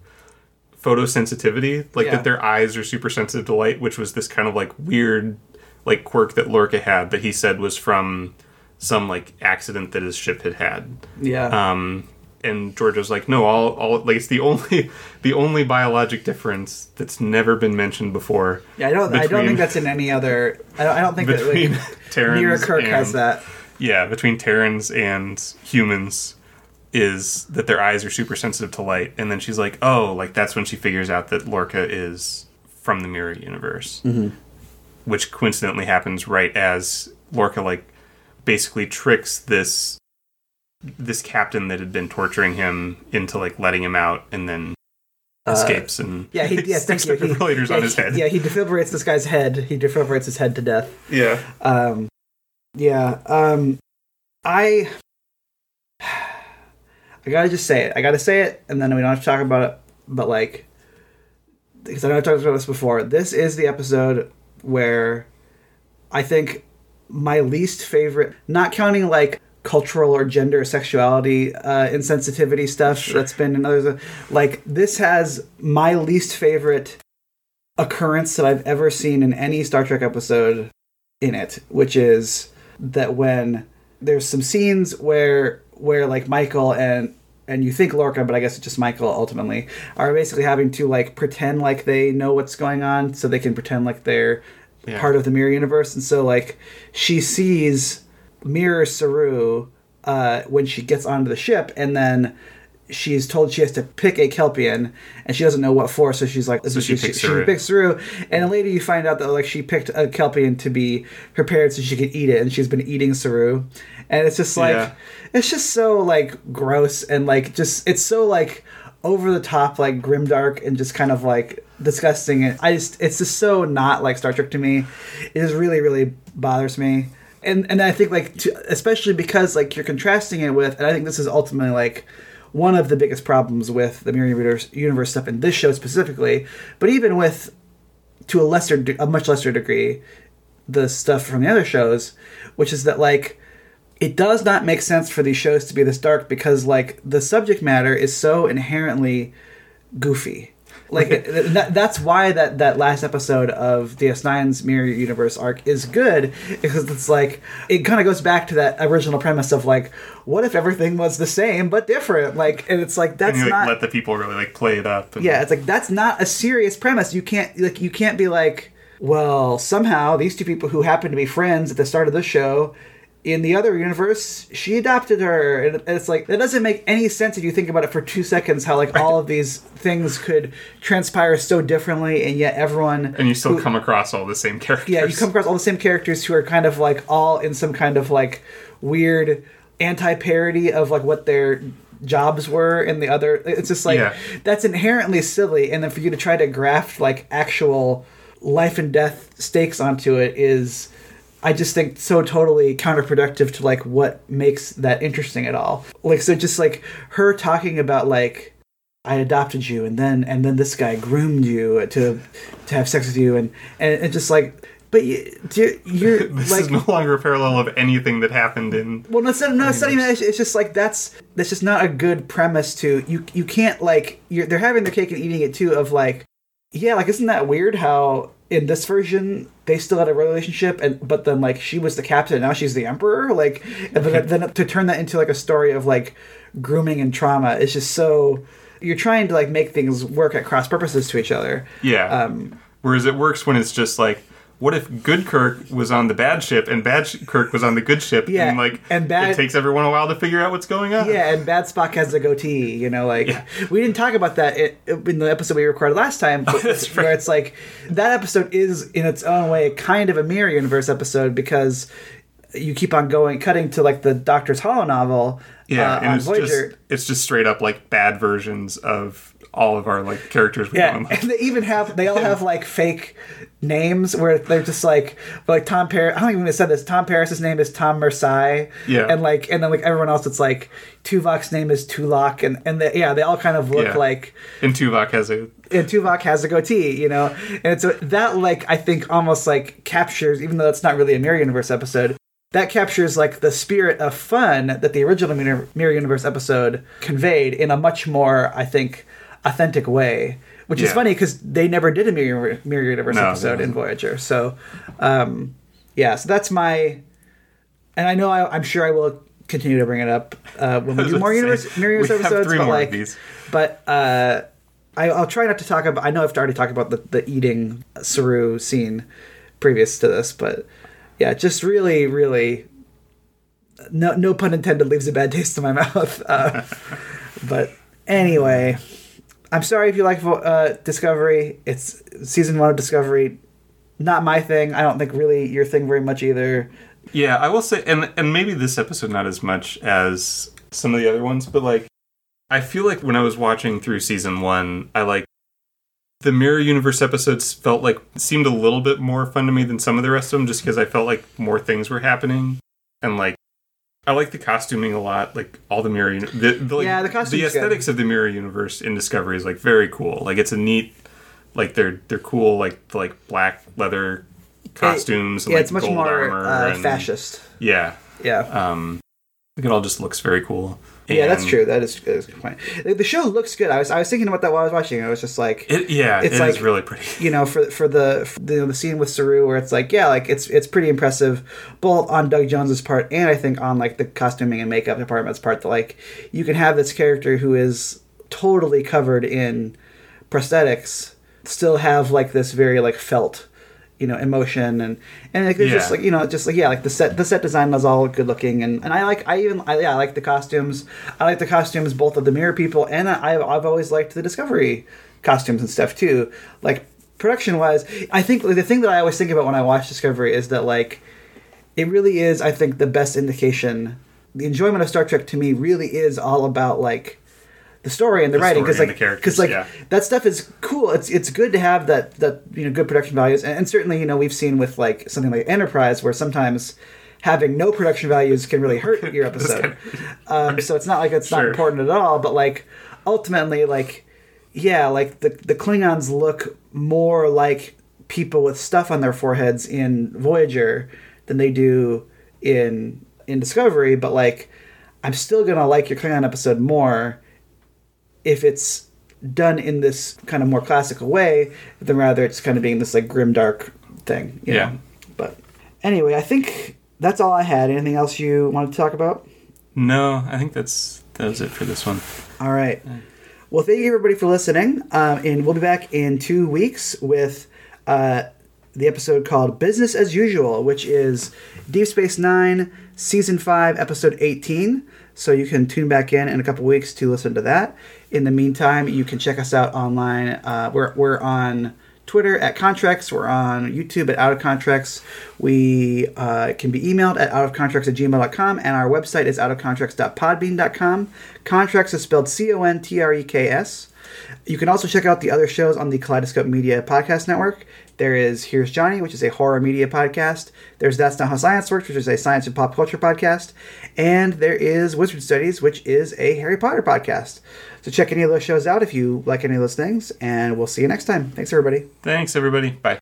photosensitivity, like Yeah. that their eyes are super sensitive to light, which was this kind of like weird like quirk that Lorca had that he said was from some like accident that his ship had had. Yeah, um, and Georgiou's like, no, all, all like it's the only, the only biologic difference that's never been mentioned before. yeah. I don't I don't think that's in any other. I don't, I don't think that between like, Terrans Mirror Kirk has that. Yeah, between Terrans and humans is that their eyes are super sensitive to light, and then she's like, oh, like that's when she figures out that Lorca is from the mirror universe, Mm-hmm. which coincidentally happens right as Lorca like basically tricks this this captain that had been torturing him into like letting him out, and then escapes and Uh, Yeah, he yeah, sticks. He, defibrillators yeah, on his he- head. Yeah, he defibrillates this guy's head. He defibrillates his head to death. yeah. Um, yeah. Um, I. I gotta just say it. I gotta say it, and then we don't have to talk about it. But like, because I know I've talked about this before. This is the episode where I think my least favorite, not counting like cultural or gender or sexuality uh, insensitivity stuff that's been in others. Like this has my least favorite occurrence that I've ever seen in any Star Trek episode in it, which is that when there's some scenes where where like Michael and and you think Lorca, but I guess it's just Michael ultimately are basically having to like pretend like they know what's going on, so they can pretend like they're Yeah. part of the mirror universe, and so like she sees Mirror Saru uh, when she gets onto the ship, and then she's told she has to pick a Kelpian, and she doesn't know what for, so she's like, So she picks Saru. picks Saru, and then later you find out that like she picked a Kelpian to be her prepared so she could eat it, and she's been eating Saru, and it's just like Yeah. it's just so like gross and like just it's so like over the top like grimdark and just kind of like disgusting and I just it's just so not like Star Trek to me. It just really really bothers me. And and I think like to, especially because like you're contrasting it with and I think this is ultimately like one of the biggest problems with the mirror universe, universe stuff in this show specifically, but even with to a lesser a much lesser degree the stuff from the other shows, which is that like it does not make sense for these shows to be this dark because like the subject matter is so inherently goofy. Like that, that's why that that last episode of DS9's Mirror Universe arc is good because it's like it kind of goes back to that original premise of like what if everything was the same but different like and it's like that's and you like, not let the people really like play it up. And, yeah it's like that's not a serious premise you can't like you can't be like well somehow these two people who happen to be friends at the start of the show in the other universe she adopted her and it's like that doesn't make any sense if you think about it for two seconds how like all of these things could transpire so differently and yet everyone and you still who- come across all the same characters. yeah, you come across all the same characters who are kind of like all in some kind of like weird anti-parody of like what their jobs were in the other it's just like Yeah. that's inherently silly and then for you to try to graft like actual life and death stakes onto it is I just think so totally counterproductive to like what makes that interesting at all. Like so just like her talking about like I adopted you and then and then this guy groomed you to to have sex with you and and it's just like but you, you're, you're This like is no longer a parallel of anything that happened in. well, no, it's not, no, it's not even. It's, it's just like that's that's just not a good premise to you. You can't like you're they're having their cake and eating it too. Of like, yeah, like isn't that weird how in this version they still had a relationship and but then like she was the captain and now she's the emperor. Like, but then, then to turn that into like a story of like grooming and trauma is just so. You're trying to like make things work at cross purposes to each other. Yeah. Um, Whereas it works when it's just like, what if good Kirk was on the bad ship and bad sh- Kirk was on the good ship? Yeah, And like, and bad- it takes everyone a while to figure out what's going on. Yeah, and Bad Spock has a goatee. You know, like Yeah. we didn't talk about that in, in the episode we recorded last time. But that's Where right. it's like that episode is in its own way kind of a mirror universe episode because you keep on going, cutting to like the Doctor's holonovel. Yeah, uh, and on it's Voyager. just it's just straight up like bad versions of all of our like characters we Yeah, and they even have they all have like fake names where they're just like like Tom Paris. I don't even know if I said this. Tom Paris's name is Tom Mersai. Yeah. and like and then like everyone else, it's like Tuvok's name is Tulak, and and they, yeah, they all kind of look Yeah. like And Tuvok has a and Tuvok has a goatee, you know, and so that like I think almost like captures, even though that's not really a Mirror Universe episode, that captures like the spirit of fun that the original Mirror Universe episode conveyed in a much more, I think, authentic way. Which is funny because they never did a Mirror, Mirror Universe No, episode in. Voyager. So, um, yeah, so that's my, and I know I, I'm sure I will continue to bring it up uh, when we do more universe, Mirror Universe episodes. but like, these. but uh, I, I'll try not to talk about. I know I've already talked about the, the eating Saru scene previous to this, but yeah, just really, really, no, no pun intended, leaves a bad taste in my mouth. Uh, but anyway, I'm sorry if you like uh, Discovery. It's season one of Discovery. Not my thing. I don't think really your thing very much either. Yeah, I will say, and and maybe this episode not as much as some of the other ones, but like, I feel like when I was watching through season one, I like the Mirror Universe episodes felt like seemed a little bit more fun to me than some of the rest of them, just because I felt like more things were happening, and like. I like the costuming a lot, like all the mirror. Uni- the, the, like, Yeah, the costume's the good. aesthetics of the mirror universe in Discovery is like very cool. Like it's a neat, like they're they're cool, like the, like black leather costumes. and, Yeah, like, it's much more uh, and- fascist. yeah. Yeah. Um, I think it all just looks very cool. Yeah, that's true. That is, that is a good point. The, the show looks good. I was I was thinking about that while I was watching. it. I was just like, It, yeah, It's it's like- really pretty. you know, for for the for the, the scene with Saru where it's like, yeah, like it's it's pretty impressive, both on Doug Jones's part and I think on like the costuming and makeup department's part. That like you can have this character who is totally covered in prosthetics, still have like this very like felt, you know, emotion and and like, there's just like you know, just like yeah, like the set the set design was all good looking and and I like I even I, yeah I like the costumes. I like the costumes both of the Mirror people and I I've always liked the Discovery costumes and stuff too. Like production wise, I think the thing that I always think about when I watch Discovery is that like it really is I think the best indication. The enjoyment of Star Trek to me really is all about like the story and the, The writing because like because like yeah. that stuff is cool. It's it's good to have that that you know good production values and, and certainly you know we've seen with like something like Enterprise where sometimes having no production values can really hurt your episode. Um, so it's not like it's not important at all, but like ultimately, like yeah, like the the Klingons look more like people with stuff on their foreheads in Voyager than they do in in Discovery. But like, I'm still gonna like your Klingon episode more if it's done in this kind of more classical way, than rather it's kind of being this like grim dark thing. You Yeah. Know? But anyway, I think that's all I had. Anything else you wanted to talk about? No, I think that's that was it for this one. All right. Well, thank you everybody for listening, um, and we'll be back in two weeks with uh, the episode called "Business as Usual," which is Deep Space Nine, Season Five, Episode Eighteen. So you can tune back in in a couple weeks to listen to that. In the meantime, you can check us out online. Uh, we're we're on Twitter at Contreks. We're on YouTube at Out of Contreks. We uh, can be emailed at outofcontreks at gmail.com, and our website is outofcontreks.podbean.com. Contreks is spelled C O N T R E K S. You can also check out the other shows on the Kaleidoscope Media Podcast Network. There is Here's Johnny, which is a horror media podcast. There's That's Not How Science Works, which is a science and pop culture podcast. And there is Wizard Studies, which is a Harry Potter podcast. So check any of those shows out if you like any of those things, and we'll see you next time. Thanks, everybody. Thanks, everybody. Bye.